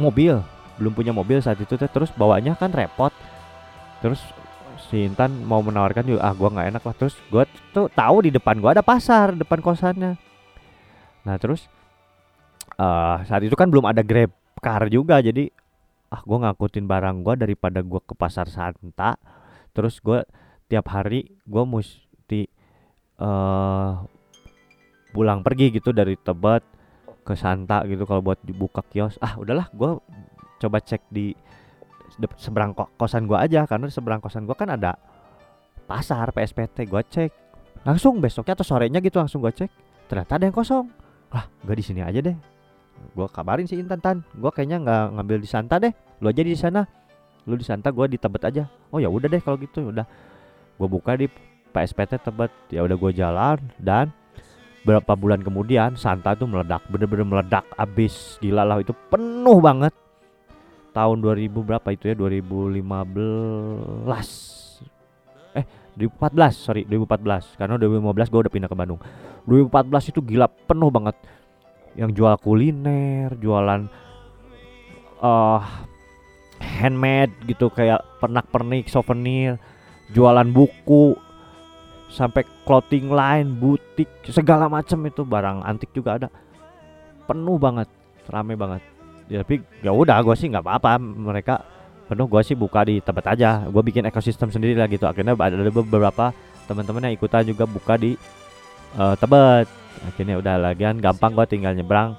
mobil. Belum punya mobil saat itu terus bawanya kan repot. Terus si Intan mau menawarkan juga ah gue nggak enak lah. Terus gue tuh tahu di depan gue ada pasar depan kosannya. Nah terus uh, saat itu kan belum ada grab car juga jadi ah gue ngangkutin barang gue daripada gue ke pasar Santa. Terus gue tiap hari gue mesti uh, pulang pergi gitu dari Tebet ke Santa gitu kalau buat dibuka kios. Ah udahlah gue coba cek di seberang kosan gua aja karena di seberang kosan gua kan ada pasar PSPT gua cek. Langsung besoknya atau sorenya gitu langsung gua cek ternyata ada yang kosong. Lah gua di sini aja deh. Gua kabarin si Intan Tan. Gua kayaknya nggak ngambil di Santa deh. Lu aja di sana. Lu di Santa gua di Tebet aja. Oh ya udah deh kalau gitu udah. Gua buka di PSPT Tebet. Ya udah gua jalan dan berapa bulan kemudian Santa tuh meledak bener-bener meledak abis. Gila lah itu penuh banget tahun 2000 berapa itu ya? 2015 eh 2014 sorry 2014 karena 2015 gue udah pindah ke Bandung. 2014 itu gila penuh banget. Yang jual kuliner jualan uh, handmade gitu kayak pernak-pernik souvenir jualan buku sampai clothing line, butik, segala macam itu barang antik juga ada. Penuh banget, rame banget. Ya, tapi ya udah gue sih nggak apa-apa. Mereka penuh gue sih buka di tempat aja. Gue bikin ekosistem sendiri lah gitu. Akhirnya ada beberapa teman-teman yang ikutan juga buka di uh, tebet. Akhirnya udah lagian gampang gue tinggal nyebrang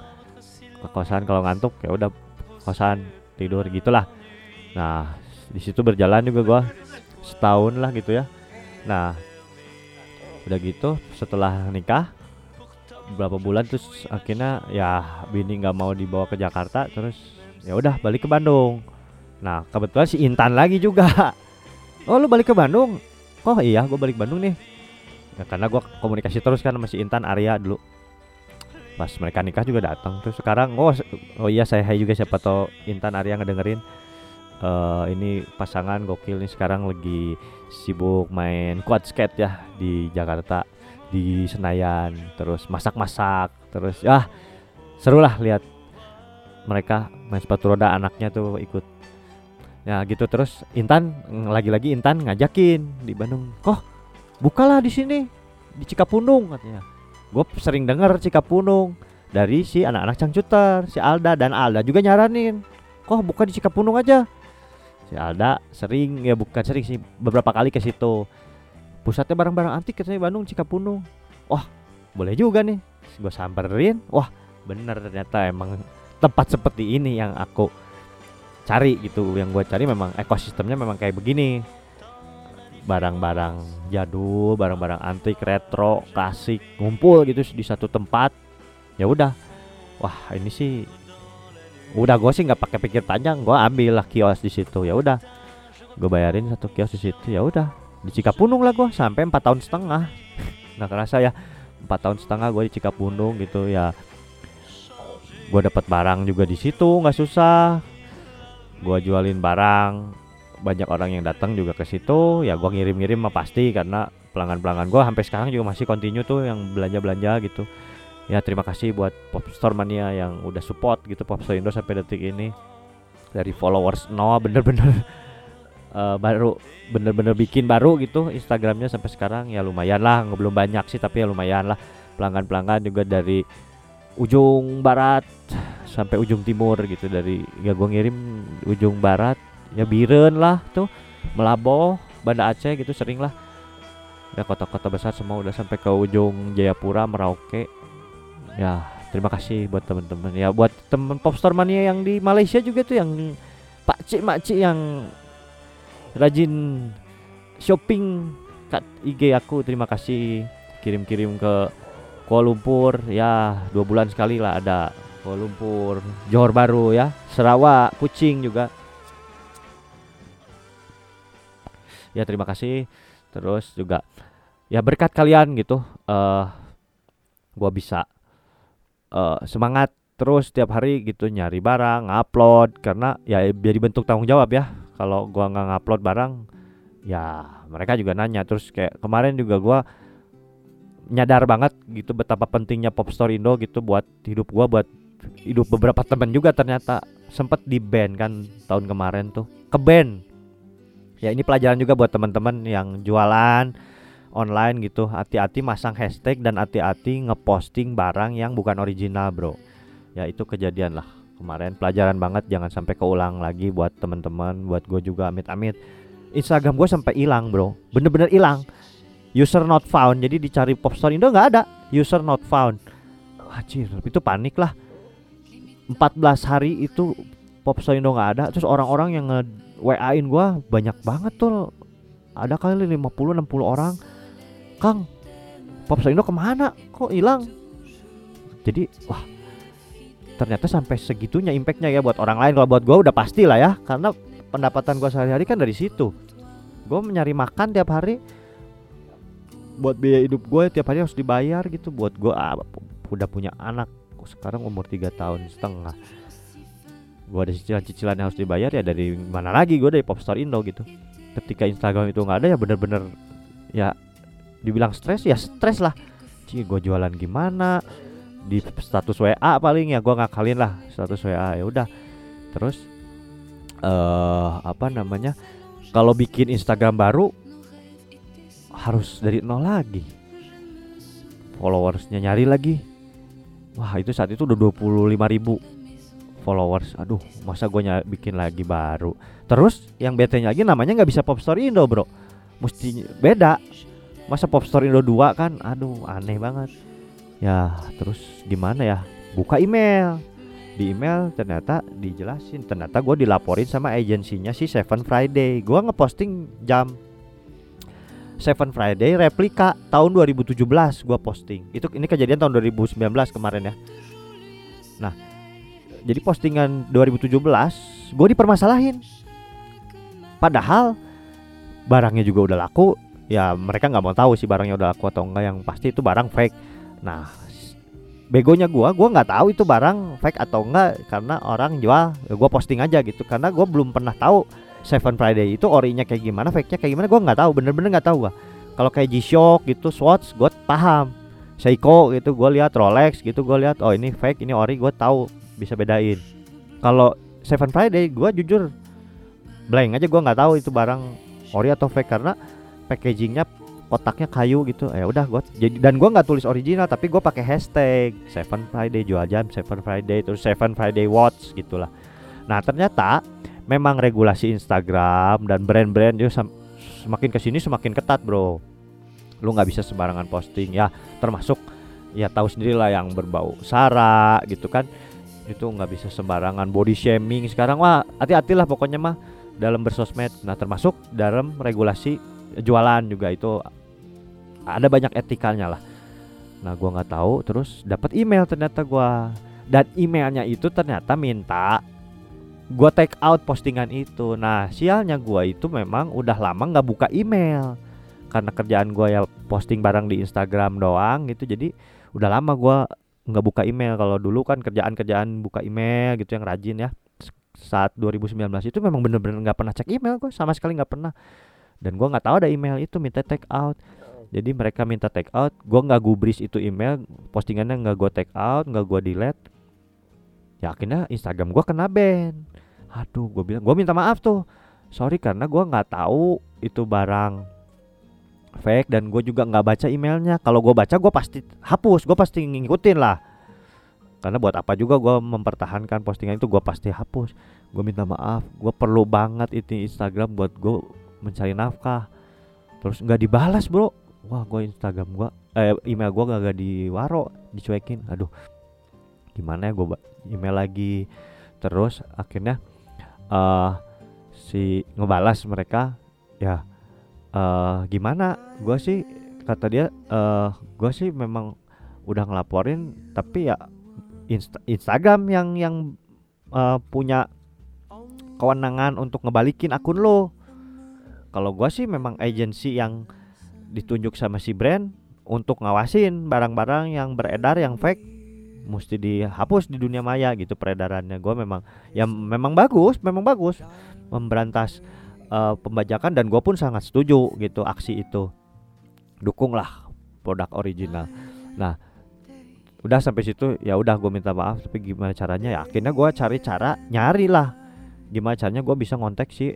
ke kosan. Kalau ngantuk ya udah kosan tidur gitulah. Nah di situ berjalan juga gue setahun lah gitu ya. Nah udah gitu setelah nikah beberapa bulan terus akhirnya ya bini nggak mau dibawa ke Jakarta terus ya udah balik ke Bandung. Nah kebetulan si Intan lagi juga. Oh lu balik ke Bandung? Oh iya gue balik Bandung nih? Ya, karena gue komunikasi terus kan sama si Intan Arya dulu. Pas mereka nikah juga datang. Terus sekarang oh oh iya saya hai juga siapa tau Intan Arya ngedengerin. Uh, ini pasangan gokil nih sekarang lagi sibuk main quad skate ya di Jakarta di Senayan terus masak-masak terus ya seru lah lihat mereka main sepatu roda anaknya tuh ikut. Ya gitu terus Intan lagi-lagi Intan ngajakin di Bandung kok bukalah di sini di Cikapundung katanya. Gue sering denger Cikapundung dari si anak-anak cangcuter si Alda dan Alda juga nyaranin kok buka di Cikapundung aja. Si Alda sering ya bukan sering sih beberapa kali ke situ pusatnya barang-barang antik katanya Bandung Cikapundung wah boleh juga nih. Gue samperin. Wah bener ternyata emang tempat seperti ini yang aku cari gitu. Yang gue cari memang ekosistemnya memang kayak begini. Barang-barang jadul barang-barang antik retro klasik ngumpul gitu di satu tempat. Ya udah. Wah ini sih udah gue sih nggak pakai pikir panjang. Gue ambil lah kios di situ. Ya udah. Gue bayarin satu kios di situ. Ya udah di Cikapundung lah gue sampai empat tahun setengah. Nah kerasa ya empat tahun setengah gue di Cikapundung gitu ya. Gue dapat barang juga di situ nggak susah. Gue jualin barang banyak orang yang datang juga ke situ. Ya gue ngirim-ngirim mah pasti karena pelanggan-pelanggan gue sampai sekarang juga masih continue tuh yang belanja-belanja gitu. Ya terima kasih buat Popstore Mania yang udah support gitu Popstore Indo sampai detik ini. Dari followers no bener-bener uh, baru bener-bener bikin baru gitu Instagramnya sampai sekarang. Ya lumayan lah belum banyak sih tapi ya lumayan lah. Pelanggan-pelanggan juga dari ujung barat sampai ujung timur gitu. Dari ya gue ngirim ujung barat ya Biren lah tuh Melabo Banda Aceh gitu sering lah. Ya kota-kota besar semua udah sampai ke ujung Jayapura Merauke. Ya terima kasih buat teman-teman ya buat teman popstar mania yang di Malaysia juga tuh yang pak cik mak cik yang rajin shopping kat IG aku. Terima kasih. Kirim-kirim ke Kuala Lumpur. Ya dua bulan sekali lah ada Kuala Lumpur. Johor Baru ya. Sarawak Kucing juga. Ya terima kasih. Terus juga ya berkat kalian gitu uh, gua bisa uh, semangat terus setiap hari gitu nyari barang upload. Karena ya jadi bentuk tanggung jawab ya kalau gua nggak ngupload barang ya mereka juga nanya. Terus kayak kemarin juga gua nyadar banget gitu betapa pentingnya pop store Indo gitu buat hidup gua buat hidup beberapa temen juga ternyata. Sempet di band kan tahun kemarin tuh. Ke band ya ini pelajaran juga buat teman-teman yang jualan online gitu. Hati-hati masang hashtag dan hati-hati ngeposting barang yang bukan original bro. Ya itu kejadian lah kemarin pelajaran banget jangan sampai keulang lagi buat teman-teman buat gue juga amit-amit. Instagram gue sampai hilang bro. Bener-bener hilang. User not found. Jadi dicari popstore Indo nggak ada. User not found. Wajir itu panik lah. 14 hari itu popstore Indo nggak ada. Terus orang-orang yang nge WA in gue banyak banget tuh. Ada kali 50 60 orang. Kang popstore Indo ke mana? Kok hilang? Jadi wah ternyata sampai segitunya impactnya ya buat orang lain. Kalau buat gue udah pasti lah ya karena pendapatan gue sehari-hari kan dari situ. Gue mencari makan tiap hari. Buat biaya hidup gue tiap hari harus dibayar gitu. Buat gue ah, udah punya anak sekarang umur tiga tahun setengah. Gue ada cicilan-cicilan yang harus dibayar ya dari mana lagi gue dari Popstar Indo gitu. Ketika Instagram itu nggak ada ya bener-bener ya dibilang stres ya stres lah. Cih gue jualan gimana di status WA paling ya gue ngakalin lah status WA ya udah. Terus eh uh, apa namanya kalau bikin Instagram baru harus dari nol lagi. Followersnya nyari lagi. Wah itu saat itu udah 25 ribu followers. Aduh masa gue bikin lagi baru? Terus yang bete lagi namanya nggak bisa Popstore Indo bro. Mesti beda. Masa Popstore Indo 2 kan? Aduh aneh banget ya terus gimana ya buka email di email ternyata dijelasin ternyata gue dilaporin sama agensinya si Seven Friday gue ngeposting jam Seven Friday replika tahun 2017 gua posting. Itu ini kejadian tahun 2019 kemarin ya. Nah, jadi postingan 2017 gue dipermasalahin. Padahal barangnya juga udah laku, ya mereka nggak mau tahu sih barangnya udah laku atau enggak yang pasti itu barang fake. Nah, begonya gua gua nggak tahu itu barang fake atau enggak karena orang jual ya gua posting aja gitu karena gua belum pernah tahu Seven Friday itu orinya kayak gimana, fake-nya kayak gimana, gue nggak tahu, bener-bener nggak tahu gua. Kalau kayak G-Shock gitu, Swatch, gue paham. Seiko gitu, gue lihat Rolex gitu, gue lihat oh ini fake, ini ori, gue tahu bisa bedain. Kalau Seven Friday, gue jujur blank aja, gue nggak tahu itu barang ori atau fake karena packagingnya kotaknya kayu gitu. Ya udah gue jadi dan gue nggak tulis original tapi gue pakai hashtag Seven Friday jual jam Seven Friday terus Seven Friday Watch gitulah. Nah ternyata memang regulasi Instagram dan brand-brand juga semakin ke sini semakin ketat bro. Lu nggak bisa sembarangan posting ya. Termasuk ya tahu sendiri lah yang berbau sara gitu kan. Itu nggak bisa sembarangan body shaming sekarang. Wah hati-hatilah pokoknya mah dalam bersosmed. Nah termasuk dalam regulasi jualan juga itu ada banyak etikanya lah nah gua nggak tahu terus dapat email ternyata gua dan emailnya itu ternyata minta gua take out postingan itu. Nah, sialnya gua itu memang udah lama nggak buka email karena kerjaan gua ya posting barang di Instagram doang gitu. Jadi udah lama gua nggak buka email. Kalau dulu kan kerjaan-kerjaan buka email gitu yang rajin ya. Saat 2019 itu memang bener-bener nggak pernah cek email gua sama sekali nggak pernah. Dan gua nggak tahu ada email itu minta take out. Jadi mereka minta take out, gua nggak gubris itu email, postingannya nggak gua take out, nggak gua delete. Ya akhirnya Instagram gua kena ban. Aduh gue bilang gue minta maaf tuh. Sorry karena gue nggak tahu itu barang fake dan gue juga nggak baca emailnya. Kalau gue baca gue pasti hapus gue pasti ngikutin lah. Karena buat apa juga gue mempertahankan postingan itu gue pasti hapus. Gue minta maaf gue perlu banget itu Instagram buat gue mencari nafkah. Terus nggak dibalas bro wah gue Instagram gue eh, email gue gak, gak diwaro dicuekin. Aduh gimana ya gue email lagi terus akhirnya uh, si ngebalas mereka. Ya uh, gimana? Gue sih kata dia uh, gue sih memang udah ngelaporin tapi ya Insta Instagram yang yang uh, punya kewenangan untuk ngebalikin akun lo. Kalau gua sih memang agensi yang ditunjuk sama si brand untuk ngawasin barang-barang yang beredar yang fake mesti dihapus di dunia maya gitu peredarannya. Gua memang ya memang bagus memang bagus memberantas uh, pembajakan dan gue pun sangat setuju gitu aksi itu. Dukunglah produk original. Nah udah sampai situ ya udah gue minta maaf tapi gimana caranya? Ya akhirnya gue cari cara nyari lah gimana caranya gue bisa ngontek si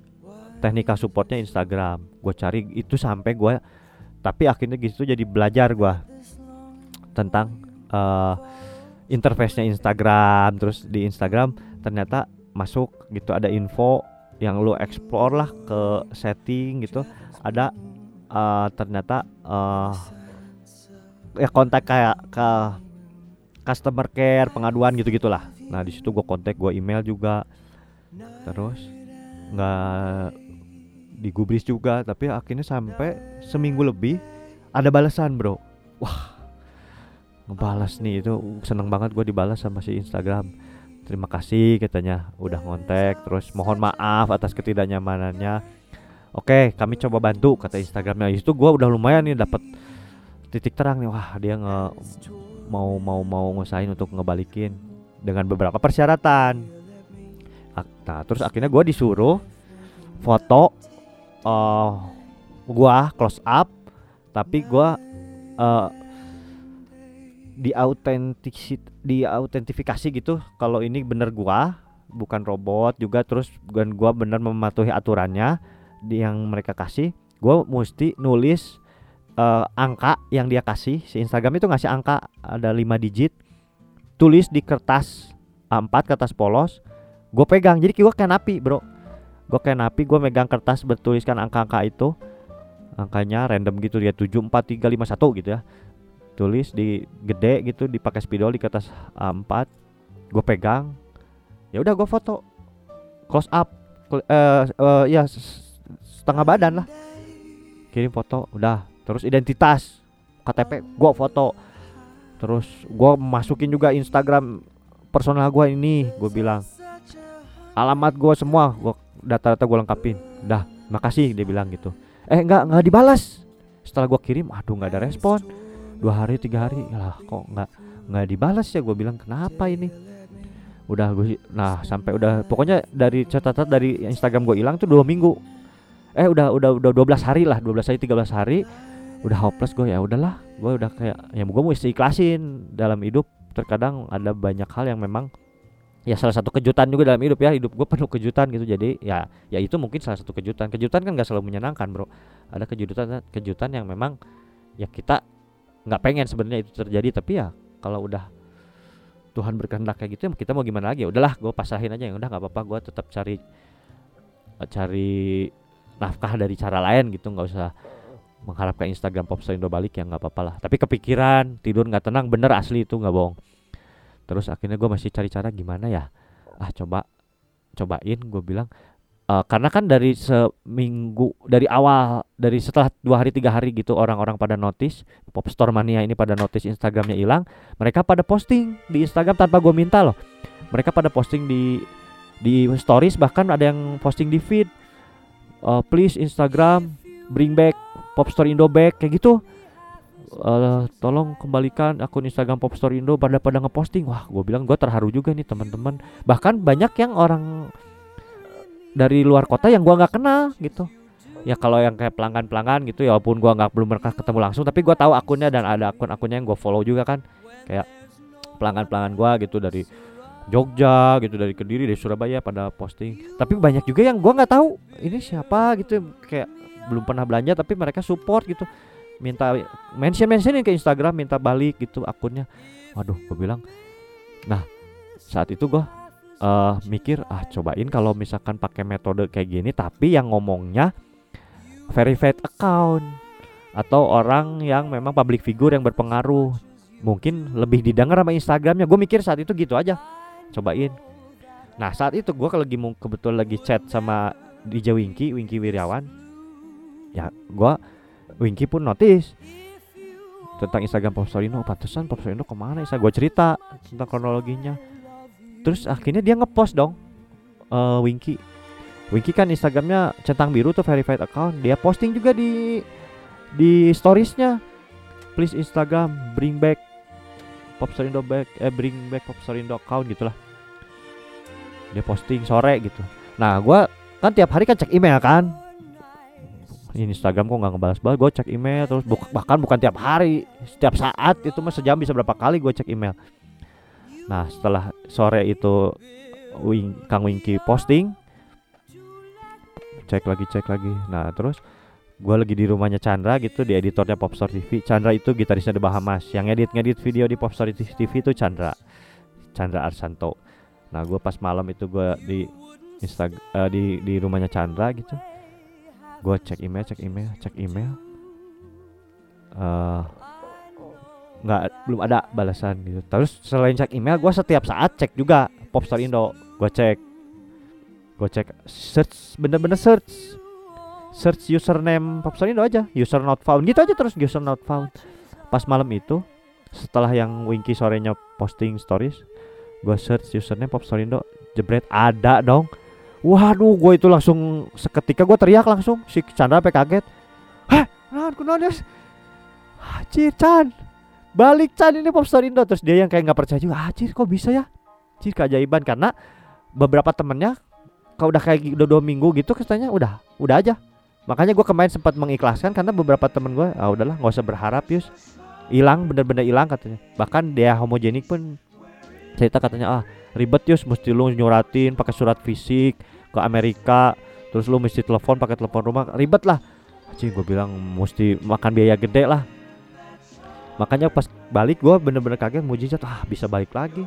teknika supportnya Instagram? Gue cari itu sampai gue tapi akhirnya gitu jadi belajar gue tentang uh, interface-nya Instagram. Terus di Instagram ternyata masuk gitu ada info yang lu explore lah ke setting gitu. Ada uh, ternyata uh, ya kontak kayak ke customer care pengaduan gitu gitulah nah di situ gue kontak gue email juga. Terus nggak digubris juga tapi akhirnya sampai seminggu lebih ada balasan bro. Wah ngebalas nih itu. Seneng banget gue dibalas sama si Instagram. Terima kasih katanya. Udah ngontek terus mohon maaf atas ketidaknyamanannya. Oke kami coba bantu kata Instagramnya. Itu gue udah lumayan nih dapat titik terang nih. Wah dia nge mau mau mau ngusahain untuk ngebalikin dengan beberapa persyaratan. Nah, terus akhirnya gue disuruh foto uh, gua close up tapi gua uh, di autentik di autentifikasi gitu kalau ini bener gua bukan robot juga terus dan gua bener mematuhi aturannya di yang mereka kasih gua mesti nulis uh, angka yang dia kasih. Si Instagram itu ngasih angka ada 5 digit tulis di kertas A4 kertas polos gue pegang. Jadi gue kayak napi bro gue kayak napi gue megang kertas bertuliskan angka-angka itu. Angkanya random gitu ya 74351 gitu ya. Tulis di gede gitu dipakai spidol di kertas A4 gue pegang. Ya udah gue foto. Close up uh, uh, ya setengah badan lah. Kirim foto udah. Terus identitas KTP gue foto. Terus gue masukin juga Instagram personal gue ini gue bilang. Alamat gue semua gue data-data gue lengkapin. Dah makasih dia bilang gitu. Eh nggak nggak dibalas. Setelah gue kirim aduh nggak ada respon. Dua hari tiga hari lah kok nggak nggak dibalas ya? Gue bilang kenapa ini? Udah gue nah sampai udah pokoknya dari catatan dari Instagram gue hilang tuh dua minggu. Eh udah udah udah 12 hari lah 12 hari 13 hari. Udah hopeless gue ya udahlah. Gue udah kayak ya gue mesti ikhlasin dalam hidup. Terkadang ada banyak hal yang memang ya salah satu kejutan juga dalam hidup ya. Hidup gue penuh kejutan gitu. Jadi ya ya itu mungkin salah satu kejutan. Kejutan kan gak selalu menyenangkan bro. Ada kejutan kejutan yang memang ya kita nggak pengen sebenarnya itu terjadi. Tapi ya kalau udah Tuhan berkehendak kayak gitu ya kita mau gimana lagi? Ya udahlah gue pasahin aja. Ya udah nggak apa-apa. Gue tetap cari cari nafkah dari cara lain gitu. Nggak usah mengharapkan Instagram Popstar Indo balik. Ya nggak apa-apa lah. Tapi kepikiran tidur nggak tenang bener asli itu nggak bohong terus akhirnya gue masih cari cara gimana ya? Ah coba cobain gue bilang. Uh, karena kan dari seminggu dari awal dari setelah dua hari tiga hari gitu orang-orang pada notice Popstore Mania ini pada notice Instagramnya hilang mereka pada posting di Instagram tanpa gue minta loh. Mereka pada posting di di stories bahkan ada yang posting di feed. Uh, please Instagram bring back Popstore Indo back kayak gitu uh, tolong kembalikan akun Instagram Popstore Indo pada pada ngeposting. Wah gue bilang gue terharu juga nih teman-teman. Bahkan banyak yang orang dari luar kota yang gue nggak kenal gitu. Ya kalau yang kayak pelanggan pelanggan gitu ya walaupun gue nggak belum pernah ketemu langsung tapi gue tahu akunnya dan ada akun akunnya yang gue follow juga kan. Kayak pelanggan pelanggan gue gitu dari Jogja gitu dari Kediri dari Surabaya pada posting. Tapi banyak juga yang gue nggak tahu ini siapa gitu kayak belum pernah belanja tapi mereka support gitu minta mention mentionin ke Instagram minta balik gitu akunnya. Waduh gue bilang. Nah saat itu gue uh, mikir ah cobain kalau misalkan pakai metode kayak gini tapi yang ngomongnya verified account atau orang yang memang public figure yang berpengaruh. Mungkin lebih didengar sama Instagramnya. Gue mikir saat itu gitu aja. Cobain. Nah saat itu gue kalau lagi kebetulan lagi chat sama DJ Winky Winky Wiryawan ya gua Winky pun notice tentang Instagram Popstorino pantesan Popstorino ke mana Saya gue cerita tentang kronologinya. Terus akhirnya dia ngepost dong uh, Winky. Winky kan Instagramnya centang biru tuh verified account. Dia posting juga di di storiesnya. Please Instagram bring back Popstorindo back eh bring back Popstorindo account gitulah dia posting sore gitu. Nah gua kan tiap hari kan cek email kan Instagram kok nggak ngebalas balas gue cek email terus bu bahkan bukan tiap hari setiap saat itu mah sejam bisa berapa kali gue cek email. Nah setelah sore itu Wing, Kang Wingki posting cek lagi cek lagi. Nah terus gue lagi di rumahnya Chandra gitu di editornya Popstar TV Chandra itu gitarisnya The Bahamas yang edit ngedit video di Popstar TV itu Chandra Chandra Arsanto. Nah gue pas malam itu gue di Insta uh, di di rumahnya Chandra gitu gue cek email cek email cek email. Uh, nggak belum ada balasan gitu. Terus selain cek email gue setiap saat cek juga Popstar Indo. Gue cek gue cek search bener-bener search. Search username Popstar Indo aja user not found. Gitu aja terus user not found. Pas malam itu setelah yang Winky sorenya posting stories gue search username Popstar Indo. Jebret ada dong waduh gue itu langsung seketika gue teriak langsung. Si Chandra sampai kaget. Hah nah kunones Hajir Chan. Balik Chan ini Popstar Indo. Terus dia yang kayak nggak percaya juga Hajir kok bisa ya? Cir keajaiban karena beberapa temennya kalau udah kayak udah dua minggu gitu katanya udah udah aja. Makanya gue kemarin sempat mengikhlaskan karena beberapa temen gue ah udahlah nggak usah berharap yus. Hilang bener-bener hilang katanya. Bahkan dia homogenik pun cerita katanya ah ribet yus. Mesti lu nyuratin pakai surat fisik ke Amerika terus lu mesti telepon pakai telepon rumah. Ribet lah. Cing gue bilang mesti makan biaya gede lah. Makanya pas balik gue bener-bener kaget. Mujizat ah bisa balik lagi.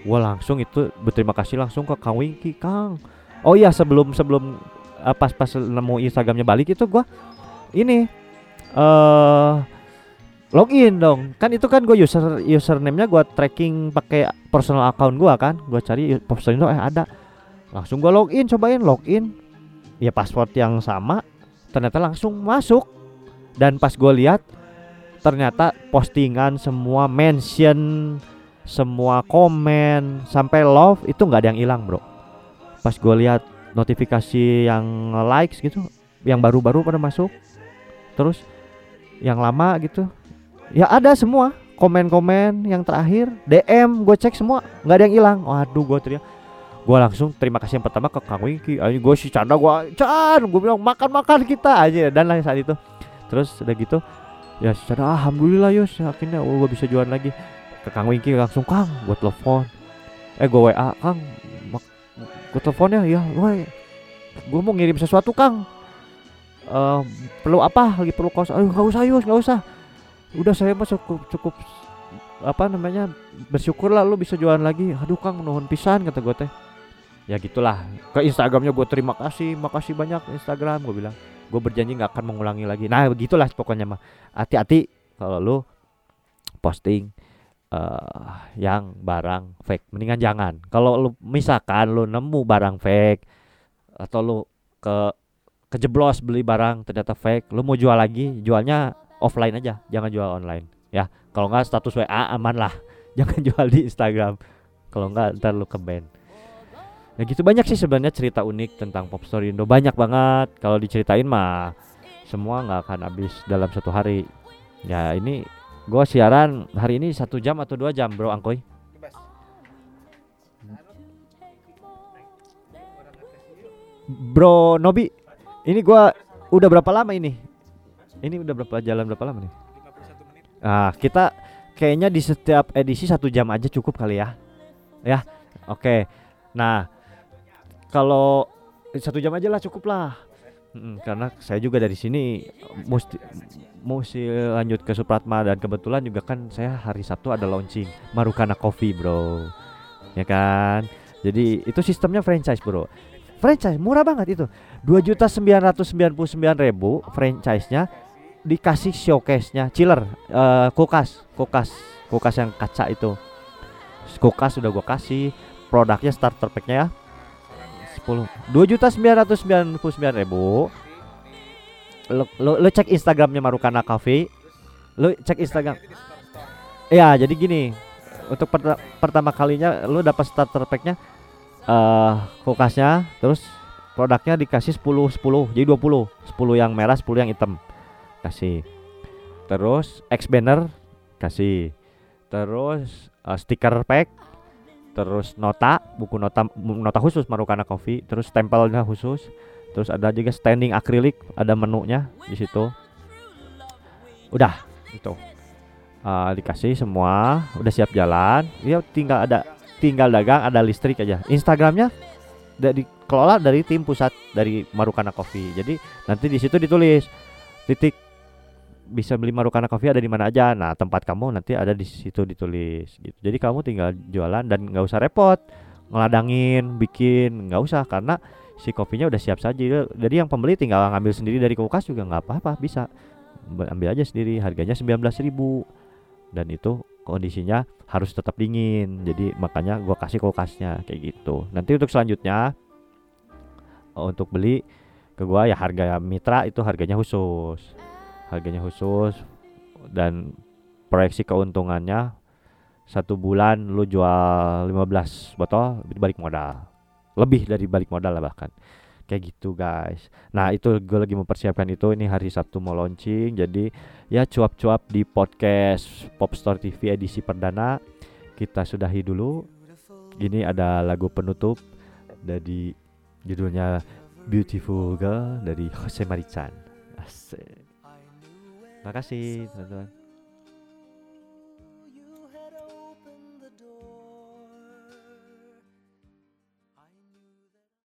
Gue langsung itu berterima kasih langsung ke Kang Wingki Kang. Oh iya sebelum sebelum uh, pas pas nemu Instagramnya balik itu gua ini eh uh, login dong. Kan itu kan gue user username-nya gua tracking pakai personal account gua kan. Gua cari Popstorindo eh ada. Langsung gua login cobain login. Ya password yang sama ternyata langsung masuk. Dan pas gua lihat ternyata postingan semua mention semua komen sampai love itu nggak ada yang hilang bro. Pas gue lihat notifikasi yang likes gitu yang baru-baru pada masuk terus yang lama gitu ya ada semua komen-komen yang terakhir DM gue cek semua nggak ada yang hilang. Waduh gue teriak. Gue langsung terima kasih yang pertama ke Kang Wiki ayo gue si Chandra gue Chan gue bilang makan-makan kita aja dan lain saat itu. Terus udah gitu ya si Chandra alhamdulillah yus akhirnya oh, gue bisa jualan lagi. Ke Kang Wiki langsung Kang gue telepon. Eh gue WA Kang gue teleponnya ya? Woi. Gue mau ngirim sesuatu kang. Uh, perlu apa? Lagi perlu kos ayo nggak usah yus nggak usah udah saya mah cukup cukup apa namanya bersyukur lah lu bisa jualan lagi. Aduh kang nuhun pisan kata gue teh. Ya gitulah. Ke Instagramnya gue terima kasih makasih banyak Instagram gue bilang. Gue berjanji nggak akan mengulangi lagi. Nah begitulah pokoknya mah. Hati-hati kalau lu posting uh, yang barang fake. Mendingan jangan. Kalau lu misalkan lu nemu barang fake atau lu ke kejeblos beli barang ternyata fake lu mau jual lagi jualnya offline aja jangan jual online ya. Kalau nggak status WA aman lah. Jangan jual di Instagram. Kalau nggak ntar lu ke band ya gitu banyak sih sebenarnya cerita unik tentang pop story Indo. Banyak banget. Kalau diceritain mah semua nggak akan habis dalam satu hari. Ya ini Gua siaran hari ini satu jam atau dua jam bro Angkoy? Bro Nobi Ini gua udah berapa lama ini? Ini udah berapa jalan berapa lama nih? Ah kita kayaknya di setiap edisi satu jam aja cukup kali ya Ya oke okay. Nah kalau satu jam aja lah cukup lah Hmm, karena saya juga dari sini mesti mesti lanjut ke Supratma dan kebetulan juga kan saya hari Sabtu ada launching Marukana Coffee, Bro. Ya kan? Jadi itu sistemnya franchise, Bro. Franchise murah banget itu. Dua juta sembilan ratus sembilan puluh sembilan ribu franchise-nya dikasih showcase-nya. Chiller uh, kulkas. Kulkas. Kulkas yang kaca itu. Kulkas sudah gua kasih. Produknya starter pack-nya ya. 10 2 juta 999 ribu. Lo, lo, lo cek Instagramnya Marukana Cafe. Lo cek Instagram. Ya jadi gini. Untuk per pertama kalinya lo dapat starter packnya uh, kulkasnya terus produknya dikasih 10 10 jadi 20 10 yang merah 10 yang hitam kasih. Terus X banner kasih. Terus uh, stiker pack terus nota buku nota nota khusus Marukana Coffee terus stempelnya khusus. Terus ada juga standing akrilik ada menunya di situ. Udah itu. Uh, dikasih semua udah siap jalan. Ya tinggal ada tinggal dagang ada listrik aja. Instagramnya dari dikelola dari tim pusat dari Marukana Coffee. Jadi nanti di situ ditulis titik bisa beli Marukana Coffee ada di mana aja. Nah tempat kamu nanti ada di situ ditulis gitu. Jadi kamu tinggal jualan dan nggak usah repot. Ngeladangin bikin nggak usah karena si kopinya udah siap saja jadi yang pembeli tinggal ngambil sendiri dari kulkas juga nggak apa-apa bisa. Ambil aja sendiri harganya 19.000 dan itu kondisinya harus tetap dingin. Jadi makanya gua kasih kulkasnya kayak gitu. Nanti untuk selanjutnya untuk beli ke gua ya harga mitra itu harganya khusus harganya khusus dan proyeksi keuntungannya satu bulan lu jual 15 botol balik modal. Lebih dari balik modal lah bahkan. Kayak gitu guys. Nah itu gue lagi mempersiapkan itu. Ini hari Sabtu mau launching jadi ya cuap-cuap di podcast Popstore TV edisi perdana. Kita sudahi dulu. Ini ada lagu penutup dari judulnya Beautiful Girl dari Jose Marichan Asik. Makasih teman-teman